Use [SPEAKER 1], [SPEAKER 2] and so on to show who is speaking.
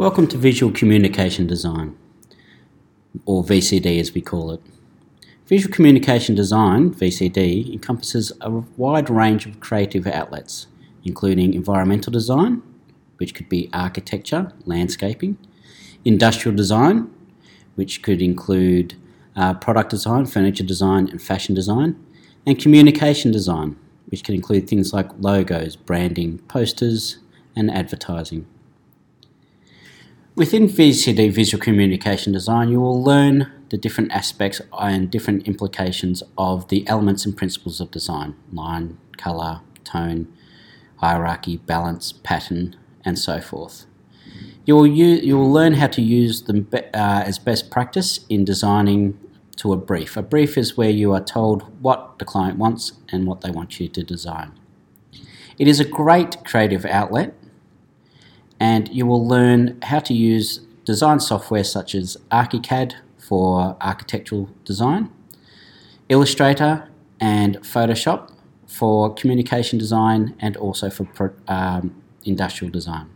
[SPEAKER 1] Welcome to Visual Communication Design, or VCD as we call it. Visual Communication Design, VCD, encompasses a wide range of creative outlets, including environmental design, which could be architecture, landscaping, industrial design, which could include uh, product design, furniture design, and fashion design, and communication design, which can include things like logos, branding, posters, and advertising. Within VCD Visual Communication Design, you will learn the different aspects and different implications of the elements and principles of design line, colour, tone, hierarchy, balance, pattern, and so forth. You will, use, you will learn how to use them be, uh, as best practice in designing to a brief. A brief is where you are told what the client wants and what they want you to design. It is a great creative outlet and you will learn how to use design software such as ArchiCAD for architectural design, Illustrator and Photoshop for communication design and also for um, industrial design.